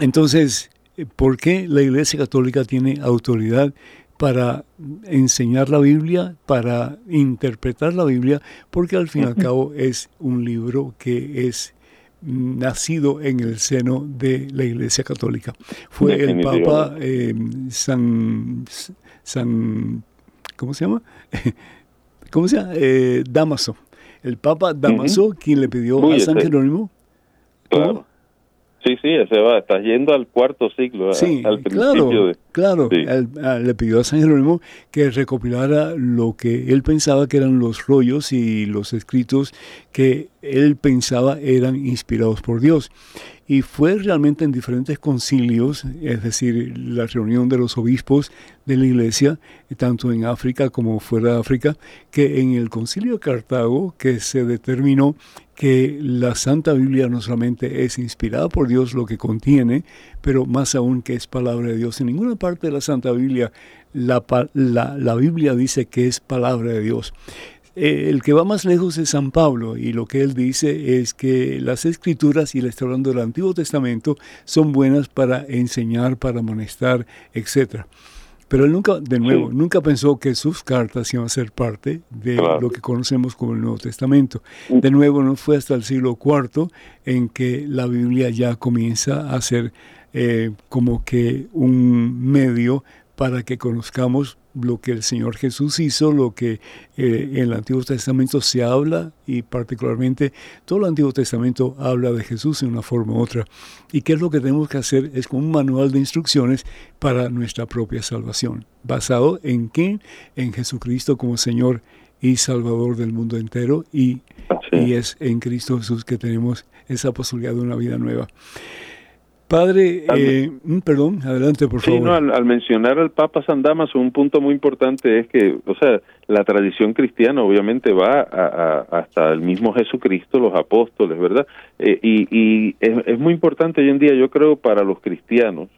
entonces, ¿por qué la Iglesia Católica tiene autoridad para enseñar la Biblia, para interpretar la Biblia? Porque al fin y al cabo es un libro que es nacido en el seno de la Iglesia Católica. Fue el Papa eh, San, San, ¿cómo se llama? <laughs> ¿Cómo se llama? Eh, Damaso. El Papa Damaso, quien le pidió a San Jerónimo. ¿Cómo? Sí, sí, se va, está yendo al cuarto siglo, sí, al principio. Claro, claro. le pidió a San Jerónimo que recopilara lo que él pensaba que eran los rollos y los escritos que él pensaba eran inspirados por Dios. Y fue realmente en diferentes concilios, es decir, la reunión de los obispos de la iglesia, tanto en África como fuera de África, que en el concilio de Cartago que se determinó que la Santa Biblia no solamente es inspirada por Dios lo que contiene, pero más aún que es palabra de Dios. En ninguna parte de la Santa Biblia la, la, Biblia dice que es palabra de Dios. Eh, el que va más lejos es San Pablo y lo que él dice es que las escrituras, y le está hablando del Antiguo Testamento, son buenas para enseñar, para amonestar, etcétera. Pero él nunca, de nuevo, nunca pensó que sus cartas iban a ser parte de lo que conocemos como el Nuevo Testamento. De nuevo, no fue hasta el siglo IV en que la Biblia ya comienza a ser eh, como que un medio para que conozcamos lo que el Señor Jesús hizo, lo que eh, en el Antiguo Testamento se habla y particularmente todo el Antiguo Testamento habla de Jesús en una forma u otra. Y qué es lo que tenemos que hacer es como un manual de instrucciones para nuestra propia salvación, basado en quién, en Jesucristo como Señor y Salvador del mundo entero y, y es en Cristo Jesús que tenemos esa posibilidad de una vida nueva. Padre, eh, mm, perdón, adelante por favor. Sí, no, al, mencionar al Papa San Damaso, un punto muy importante es que, o sea, la tradición cristiana obviamente va hasta el mismo Jesucristo, los apóstoles, ¿verdad? Eh, y, es, muy importante hoy en día, yo creo, para los cristianos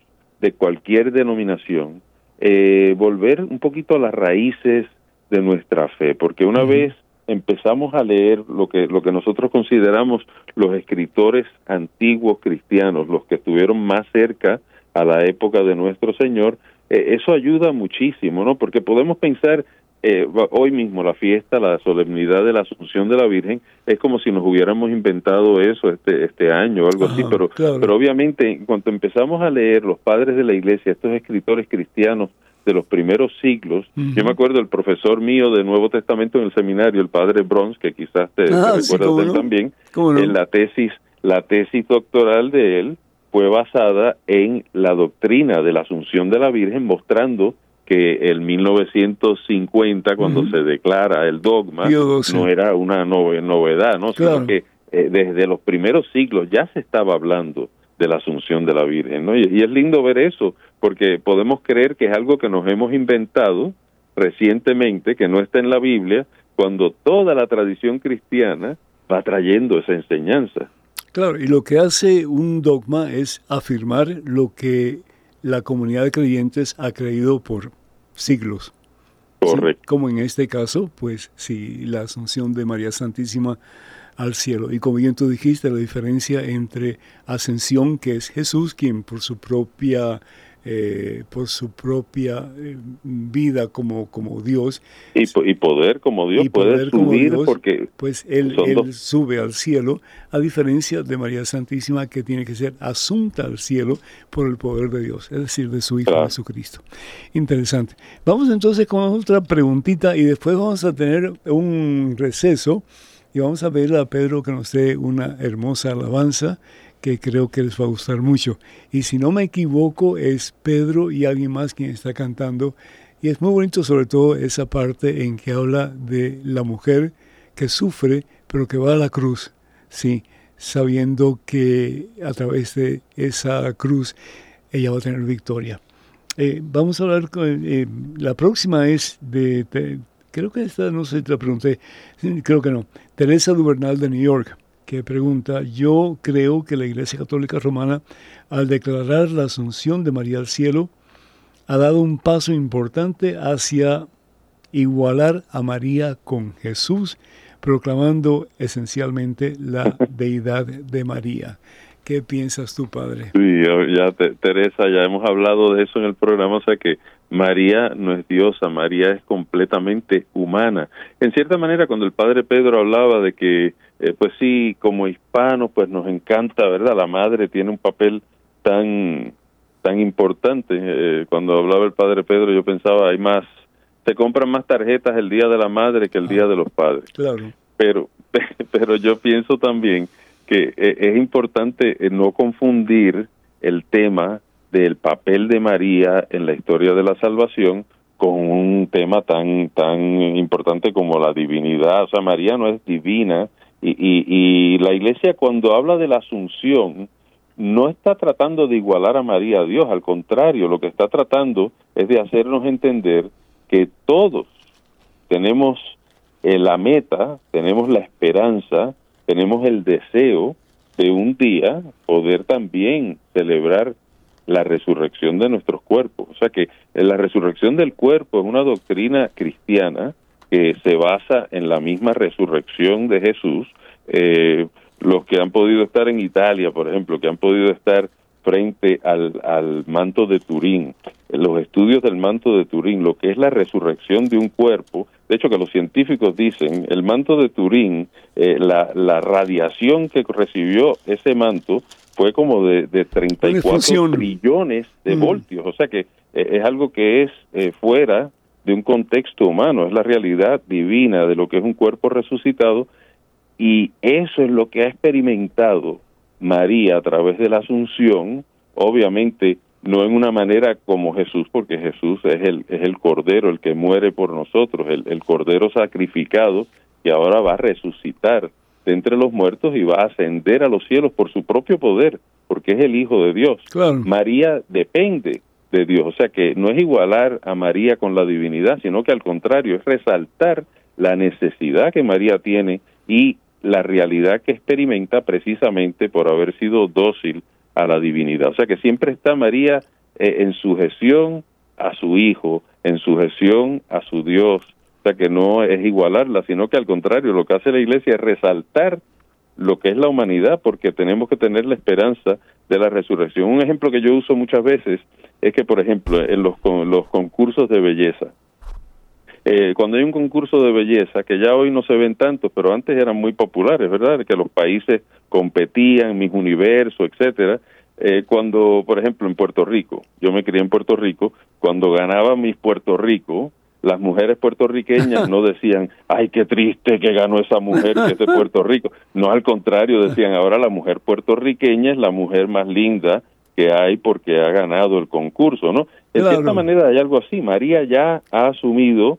de cualquier denominación, eh, volver un poquito a las raíces de nuestra fe, porque una vez empezamos a leer lo que lo que nosotros consideramos los escritores antiguos cristianos, los que estuvieron más cerca a la época de nuestro Señor, eh, eso ayuda muchísimo, ¿no? Porque podemos pensar eh, hoy mismo la fiesta, la solemnidad de la Asunción de la Virgen es como si nos hubiéramos inventado eso este este año o algo así, pero pero obviamente en cuanto empezamos a leer los padres de la Iglesia, estos escritores cristianos de los primeros siglos. Yo me acuerdo el profesor mío de Nuevo Testamento en el seminario, el padre Brons, que quizás te, ah, recuerdas también, en la tesis, la tesis doctoral de él fue basada en la doctrina de la Asunción de la Virgen, mostrando que el 1950, cuando se declara el dogma, no era una novedad, ¿no? sino que eh, desde los primeros siglos ya se estaba hablando de la Asunción de la Virgen, ¿no? y es lindo ver eso, porque podemos creer que es algo que nos hemos inventado recientemente, que no está en la Biblia, cuando toda la tradición cristiana va trayendo esa enseñanza. Claro, y lo que hace un dogma es afirmar lo que la comunidad de creyentes ha creído por siglos. Correcto. Como en este caso, pues sí, la asunción de María Santísima al cielo. Y como bien tú dijiste, la diferencia entre ascensión, que es Jesús, quien por su propia eh, por su propia eh, vida como, como Dios. Y, y, poder como Dios, y puede subir porque... Pues él, él sube al cielo, a diferencia de María Santísima que tiene que ser asunta al cielo por el poder de Dios, es decir, de su Hijo Jesucristo. Interesante. Vamos entonces con otra preguntita y después vamos a tener un receso y vamos a ver a Pedro que nos dé una hermosa alabanza que creo que les va a gustar mucho. Y si no me equivoco, es Pedro y alguien más quien está cantando. Y es muy bonito sobre todo esa parte en que habla de la mujer que sufre, pero que va a la cruz, sí, sabiendo que a través de esa cruz ella va a tener victoria. Eh, vamos a hablar eh, la próxima es de, creo que esta no sé si te la pregunté, creo que no, Teresa Duvernal de New York que pregunta, yo creo que la Iglesia Católica Romana, al declarar la asunción de María al cielo, ha dado un paso importante hacia igualar a María con Jesús, proclamando esencialmente la deidad de María. ¿Qué piensas tú, padre? Sí, ya Teresa, ya hemos hablado de eso en el programa, o sea que María no es diosa, María es completamente humana. En cierta manera, cuando el padre Pedro hablaba de que, eh, pues sí, como hispanos, pues nos encanta, ¿verdad? La madre tiene un papel tan tan importante. Eh, cuando hablaba el padre Pedro, yo pensaba, hay más, se compran más tarjetas el día de la madre que el día de los padres. Claro. Pero, <laughs> pero yo pienso también que eh, es importante no confundir el tema del papel de María en la historia de la salvación con un tema tan tan importante como la divinidad. O sea, María no es divina y, y, y la Iglesia cuando habla de la Asunción no está tratando de igualar a María a Dios, al contrario, lo que está tratando es de hacernos entender que todos tenemos eh, la meta, tenemos la esperanza, tenemos el deseo de un día poder también celebrar la resurrección de nuestros cuerpos. O sea que la resurrección del cuerpo es una doctrina cristiana que se basa en la misma resurrección de Jesús. Eh, los que han podido estar en Italia, por ejemplo, que han podido estar frente al, al manto de Turín, los estudios del manto de Turín, lo que es la resurrección de un cuerpo, de hecho que los científicos dicen, el manto de Turín, eh, la, la radiación que recibió ese manto fue como de, de 34 trillones de mm. voltios, o sea que eh, es algo que es eh, fuera de un contexto humano, es la realidad divina de lo que es un cuerpo resucitado y eso es lo que ha experimentado María a través de la Asunción, obviamente no en una manera como Jesús, porque Jesús es el, es el Cordero, el que muere por nosotros, el, el Cordero sacrificado, que ahora va a resucitar de entre los muertos y va a ascender a los cielos por su propio poder, porque es el Hijo de Dios. María depende de Dios, o sea que no es igualar a María con la divinidad, sino que al contrario, es resaltar la necesidad que María tiene y la realidad que experimenta precisamente por haber sido dócil a la divinidad. O sea que siempre está María eh, en sujeción a su Hijo, en sujeción a su Dios, o sea que no es igualarla, sino que al contrario, lo que hace la iglesia es resaltar lo que es la humanidad, porque tenemos que tener la esperanza de la resurrección. Un ejemplo que yo uso muchas veces es que, por ejemplo, en los, los concursos de belleza, eh, cuando hay un concurso de belleza, que ya hoy no se ven tanto, pero antes eran muy populares, ¿verdad? Que los países competían, mis universos, etcétera. Eh, cuando, por ejemplo, en Puerto Rico, yo me crié en Puerto Rico, cuando ganaba mis Puerto Rico, las mujeres puertorriqueñas <laughs> no decían, ay, qué triste que ganó esa mujer que es de Puerto Rico. No, al contrario, decían, ahora la mujer puertorriqueña es la mujer más linda que hay porque ha ganado el concurso, ¿no? En cierta manera hay algo así. María ya ha asumido,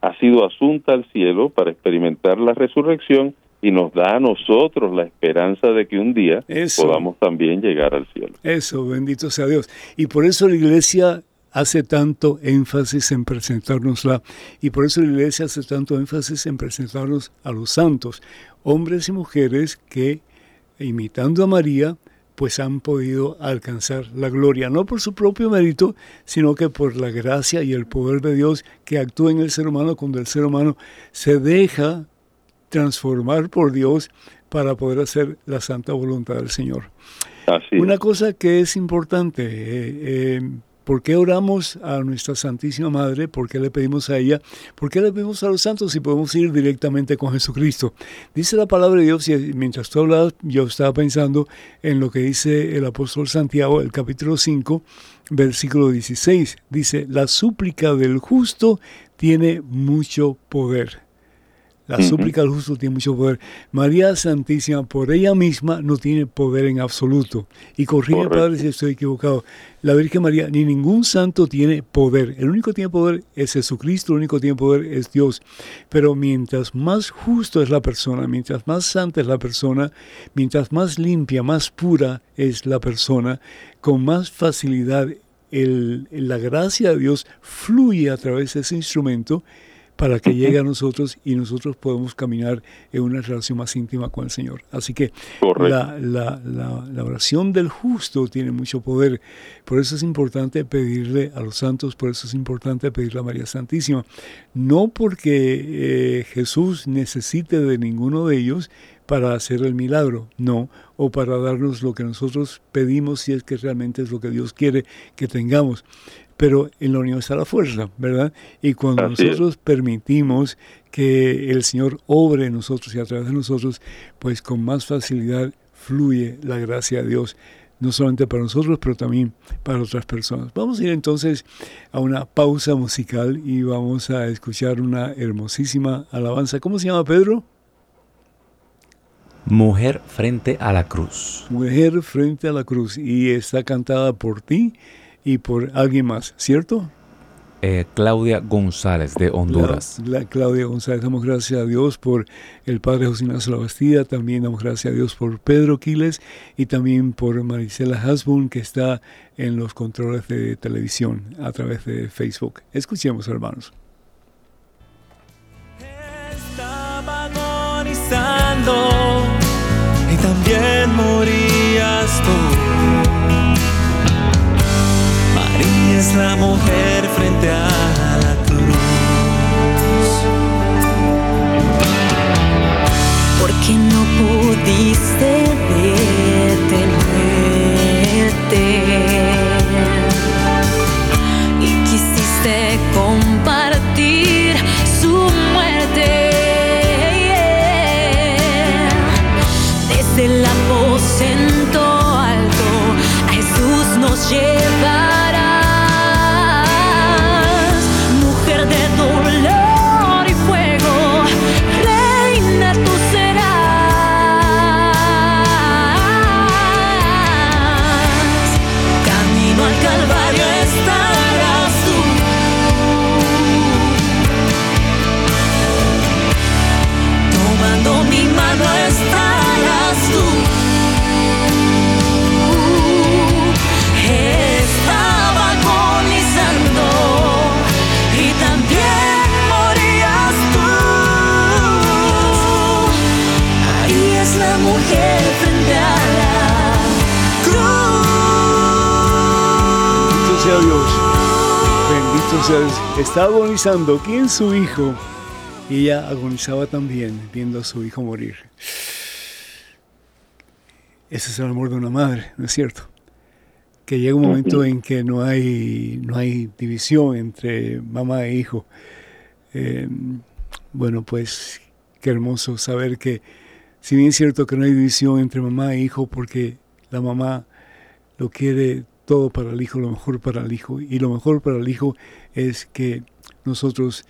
ha sido asunta al cielo para experimentar la resurrección y nos da a nosotros la esperanza de que un día podamos también llegar al cielo. Eso, bendito sea Dios. Y por eso la iglesia hace tanto énfasis en presentarnosla y por eso la iglesia hace tanto énfasis en presentarnos a los santos, hombres y mujeres que, imitando a María, pues han podido alcanzar la gloria, no por su propio mérito, sino que por la gracia y el poder de Dios que actúa en el ser humano cuando el ser humano se deja transformar por Dios para poder hacer la santa voluntad del Señor. Una cosa que es importante, eh, eh, ¿Por qué oramos a nuestra Santísima Madre? ¿Por qué le pedimos a ella? ¿Por qué le pedimos a los santos si podemos ir directamente con Jesucristo? Dice la palabra de Dios, y mientras tú hablabas, yo estaba pensando en lo que dice el apóstol Santiago, el capítulo 5, versículo 16. Dice, la súplica del justo tiene mucho poder. La súplica del justo tiene mucho poder. María Santísima, por ella misma, no tiene poder en absoluto. Y corrige, Padre, si estoy equivocado. La Virgen María, ni ningún santo tiene poder. El único que tiene poder es Jesucristo, el único que tiene poder es Dios. Pero mientras más justo es la persona, mientras más santa es la persona, mientras más limpia, más pura es la persona, con más facilidad la gracia de Dios fluye a través de ese instrumento para que llegue a nosotros y nosotros podemos caminar en una relación más íntima con el Señor. Así que la, la, la, oración del justo tiene mucho poder. Por eso es importante pedirle a los santos, por eso es importante pedirle a María Santísima. No porque eh, Jesús necesite de ninguno de ellos, para hacer el milagro, no, o para darnos lo que nosotros pedimos si es que realmente es lo que Dios quiere que tengamos. Pero en la unión está la fuerza, ¿verdad? Y cuando nosotros permitimos que el Señor obre en nosotros y a través de nosotros, pues con más facilidad fluye la gracia de Dios, no solamente para nosotros, pero también para otras personas. Vamos a ir entonces a una pausa musical y vamos a escuchar una hermosísima alabanza. ¿Cómo se llama Pedro? Mujer frente a la cruz. Mujer frente a la cruz. Y está cantada por ti y por alguien más, ¿cierto? Eh, Claudia González de Honduras. La, Claudia González, damos gracias a Dios por el padre José Ignacio La Bastida, también damos gracias a Dios por Pedro Quiles y también por Marisela Hasbun que está en los controles de televisión a través de Facebook. Escuchemos hermanos. Estaba agonizando y también morías tú es la mujer frente a la cruz. Porque no pudiste detenerte está agonizando. ¿Quién su hijo? Y ella agonizaba también viendo a su hijo morir. Ese es el amor de una madre, ¿no es cierto? Que llega un momento en que no hay, no hay división entre mamá e hijo. Em, bueno, pues qué hermoso saber que, si bien es cierto que no hay división entre mamá e hijo, porque la mamá lo quiere todo para el hijo, lo mejor para el hijo. Y lo mejor para el hijo es que nosotros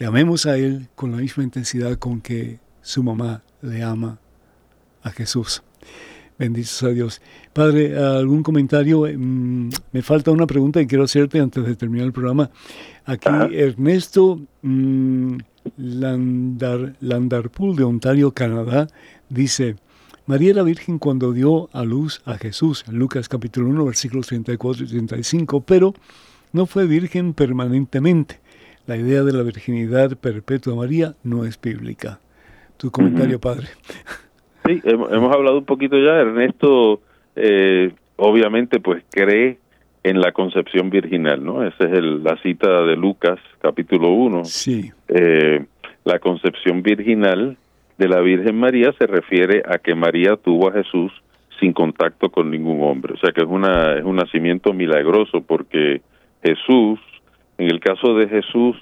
le amemos a él con la misma intensidad con que su mamá le ama a Jesús. Bendito sea Dios. Padre, ¿algún comentario? Mm, me falta una pregunta que quiero hacerte antes de terminar el programa. Aquí Ernesto mm, Landar, Landarpool de Ontario, Canadá, dice, María la Virgen cuando dio a luz a Jesús, en Lucas capítulo 1, versículos 34 y 35, pero no fue virgen permanentemente. La idea de la virginidad perpetua María no es bíblica. Tu comentario, padre. <laughs> Sí, hemos, hablado un poquito ya. Ernesto, eh, obviamente, pues cree en la concepción virginal, ¿no? Esa es la cita de Lucas, capítulo 1. Sí. Eh, la concepción virginal de la Virgen María se refiere a que María tuvo a Jesús sin contacto con ningún hombre. O sea que es, una, es un nacimiento milagroso porque Jesús, en el caso de Jesús,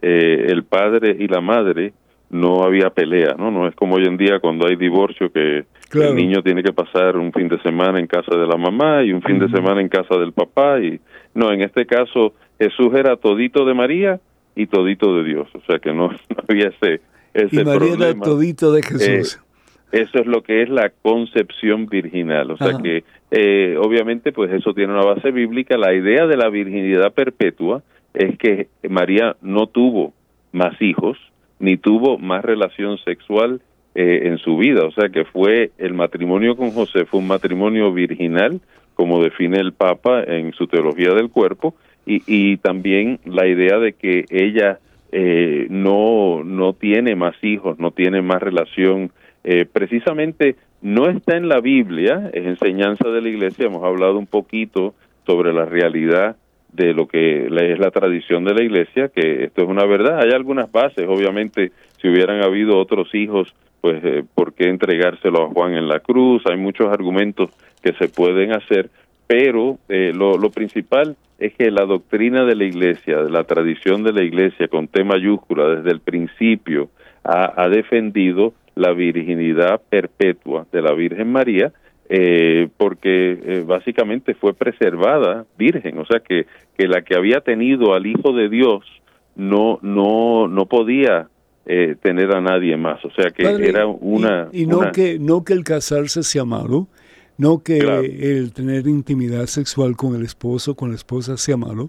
eh, el padre y la madre no había pelea, ¿no? No es como hoy en día cuando hay divorcio que el niño tiene que pasar un fin de semana en casa de la mamá y un fin de semana en casa del papá y no, en este caso Jesús era todito de María y todito de Dios, o sea que no, <laughs> no había ese y María era todito de Jesús. Eh, eso es lo que es la concepción virginal, o sea que eh, obviamente pues eso tiene una base bíblica. La idea de la virginidad perpetua es que María no tuvo más hijos ni tuvo más relación sexual eh, en su vida, o sea que fue el matrimonio con José fue un matrimonio virginal, como define el Papa en su teología del cuerpo, y, y también la idea de que ella eh, no, no tiene más hijos, no tiene más relación. Eh, precisamente no está en la Biblia, es enseñanza de la iglesia, hemos hablado un poquito sobre la realidad de lo que es la tradición de la iglesia, que esto es una verdad. Hay algunas bases, obviamente, si hubieran habido otros hijos, pues, eh, ¿por qué entregárselo a Juan en la cruz? Hay muchos argumentos que se pueden hacer, pero lo, lo principal es que la doctrina de la iglesia, la tradición de la iglesia con T mayúscula desde el principio ha, defendido la virginidad perpetua de la Virgen María eh, porque eh, básicamente fue preservada virgen, o sea que, que la que había tenido al Hijo de Dios no no no podía eh, tener a nadie más, o sea que era una y, no que no que el casarse sea malo, no que el tener intimidad sexual con el esposo, con la esposa sea malo,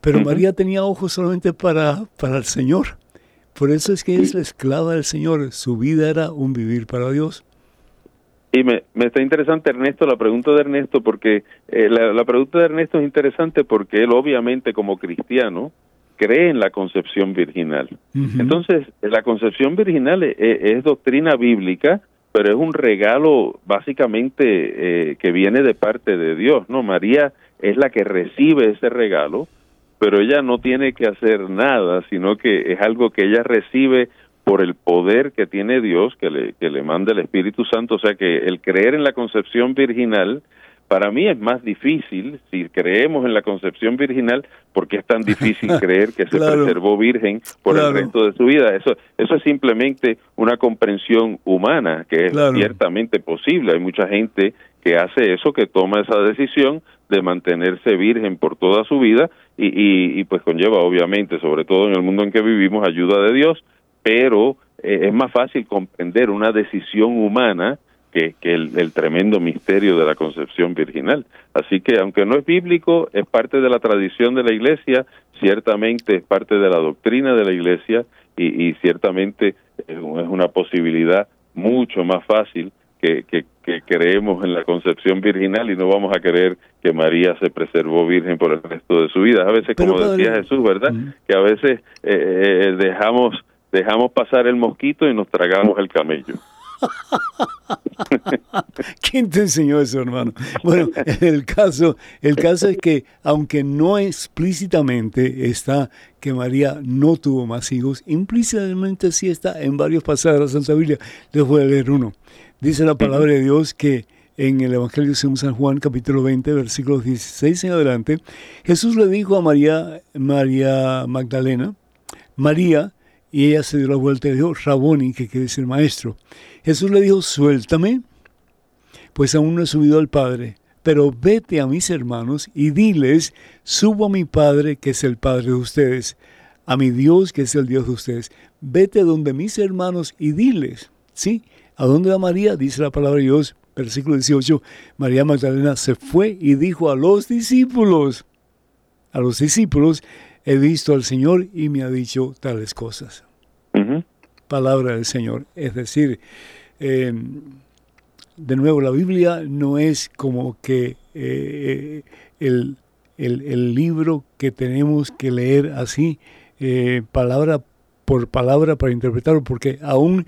pero María tenía ojos solamente para para el Señor. Por eso es que es la esclava del Señor. Su vida era un vivir para Dios. Y me, me está interesante, Ernesto, la pregunta de Ernesto, porque eh, la, pregunta de Ernesto es interesante porque él obviamente como cristiano cree en la concepción virginal. Entonces, la concepción virginal es, es, doctrina bíblica, pero es un regalo básicamente eh, que viene de parte de Dios, ¿no? María es la que recibe ese regalo, pero ella no tiene que hacer nada, sino que es algo que ella recibe por el poder que tiene Dios, que le, que le manda el Espíritu Santo, o sea que el creer en la concepción virginal, para mí es más difícil si creemos en la concepción virginal, porque es tan difícil <laughs> creer que se preservó virgen por el resto de su vida. Eso, eso es simplemente una comprensión humana, que es ciertamente posible. Hay mucha gente que hace eso, que toma esa decisión de mantenerse virgen por toda su vida y, y, pues conlleva obviamente, sobre todo en el mundo en que vivimos, ayuda de Dios, pero eh, es más fácil comprender una decisión humana que, que el, el, tremendo misterio de la concepción virginal. Así que aunque no es bíblico, es parte de la tradición de la iglesia, ciertamente es parte de la doctrina de la iglesia y, y ciertamente es una posibilidad mucho más fácil que, que, que, creemos en la concepción virginal y no vamos a creer que María se preservó virgen por el resto de su vida. A veces, como decía Jesús, ¿verdad? Que a veces eh, eh, dejamos dejamos pasar el mosquito y nos tragamos el camello. <laughs> ¿Quién te enseñó eso, hermano? Bueno, <laughs> el caso, el caso es que, aunque no explícitamente está que María no tuvo más hijos, implícitamente sí está en varios pasajes de la Santa Biblia. Les voy a leer uno. Dice la palabra de Dios que en el Evangelio según San Juan, capítulo 20, versículos 16 en adelante, Jesús le dijo a María, María Magdalena, María, y ella se dio la vuelta y dijo, Raboni, que quiere decir maestro. Jesús le dijo, suéltame, pues aún no he subido al Padre, pero vete a mis hermanos y diles, subo a mi Padre, que es el Padre de ustedes, a mi Dios, que es el Dios de ustedes. Vete donde mis hermanos y diles, ¿sí? ¿A dónde va María? Dice la palabra de Dios, versículo 18. María Magdalena se fue y dijo a los discípulos, a los discípulos, he visto al Señor y me ha dicho tales cosas. Palabra del Señor. Es decir, em, de nuevo, la Biblia no es como que eh, el, el, libro que tenemos que leer así, eh, palabra por palabra para interpretarlo, porque aún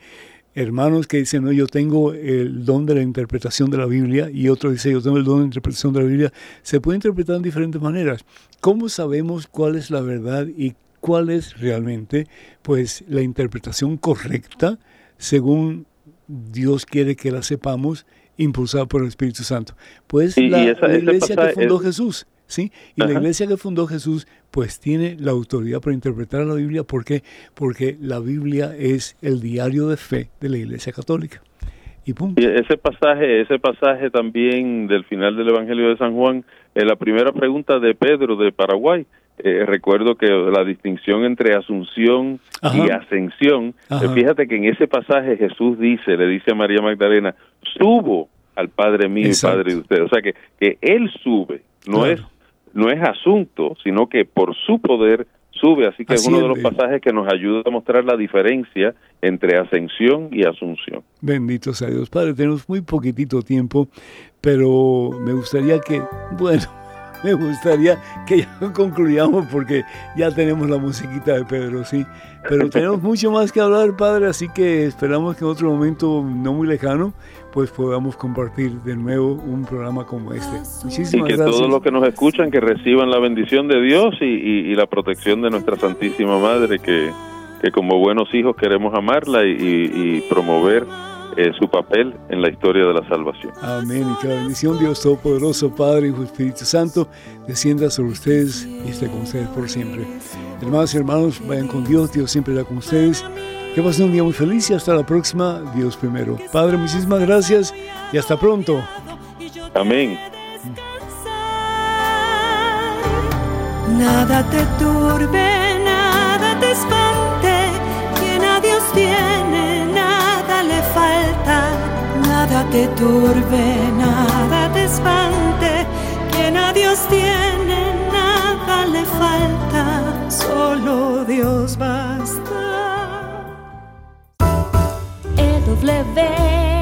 hermanos que dicen, no, yo tengo el don de la interpretación de la Biblia y otro dice, yo tengo el don de la interpretación de la Biblia, se puede interpretar de diferentes maneras. ¿Cómo sabemos cuál es la verdad y cuál es realmente pues la interpretación correcta según Dios quiere que la sepamos, impulsada por el Espíritu Santo? Pues la, iglesia que fundó Jesús. ¿sí? Y la iglesia que fundó Jesús, pues tiene la autoridad para interpretar la Biblia. ¿Por qué? Porque la Biblia es el diario de fe de la iglesia católica. Y, punto. ese pasaje, ese pasaje también del final del Evangelio de San Juan, en la primera pregunta de Pedro de Paraguay, eh, recuerdo que la distinción entre asunción y ascensión, eh, fíjate que en ese pasaje Jesús dice, le dice a María Magdalena, subo al Padre mío y Padre de ustedes. O sea que, que Él sube, no es no es asunto, sino que por su poder sube. Así que es uno de los pasajes que nos ayuda a mostrar la diferencia entre ascensión y asunción. Bendito sea Dios. Padre, tenemos muy poquitito tiempo, pero me gustaría que, bueno, me gustaría que ya <laughs> concluyamos porque ya tenemos la musiquita de Pedro, sí. Pero <laughs> tenemos mucho más que hablar, Padre, así que esperamos que en otro momento no muy lejano pues podamos compartir de nuevo un programa como este. Muchísimas y que todos los que nos escuchan que reciban la bendición de Dios y, la protección de nuestra Santísima Madre, que, que, como buenos hijos queremos amarla y, promover eh, su papel en la historia de la salvación. Amén. Y que la bendición Dios Todopoderoso, Padre, Hijo y Espíritu Santo, descienda sobre ustedes y esté con ustedes por siempre. Hermanos y hermanos, vayan con Dios, Dios siempre está con ustedes. Que pasen un día muy feliz y hasta la próxima, Dios primero. Padre, muchísimas gracias y hasta pronto. Amén. Nada te turbe, nada te espante, quien a Dios tiene, Nada te turbe, nada te espante, quien a Dios tiene, nada le falta, solo Dios basta. EW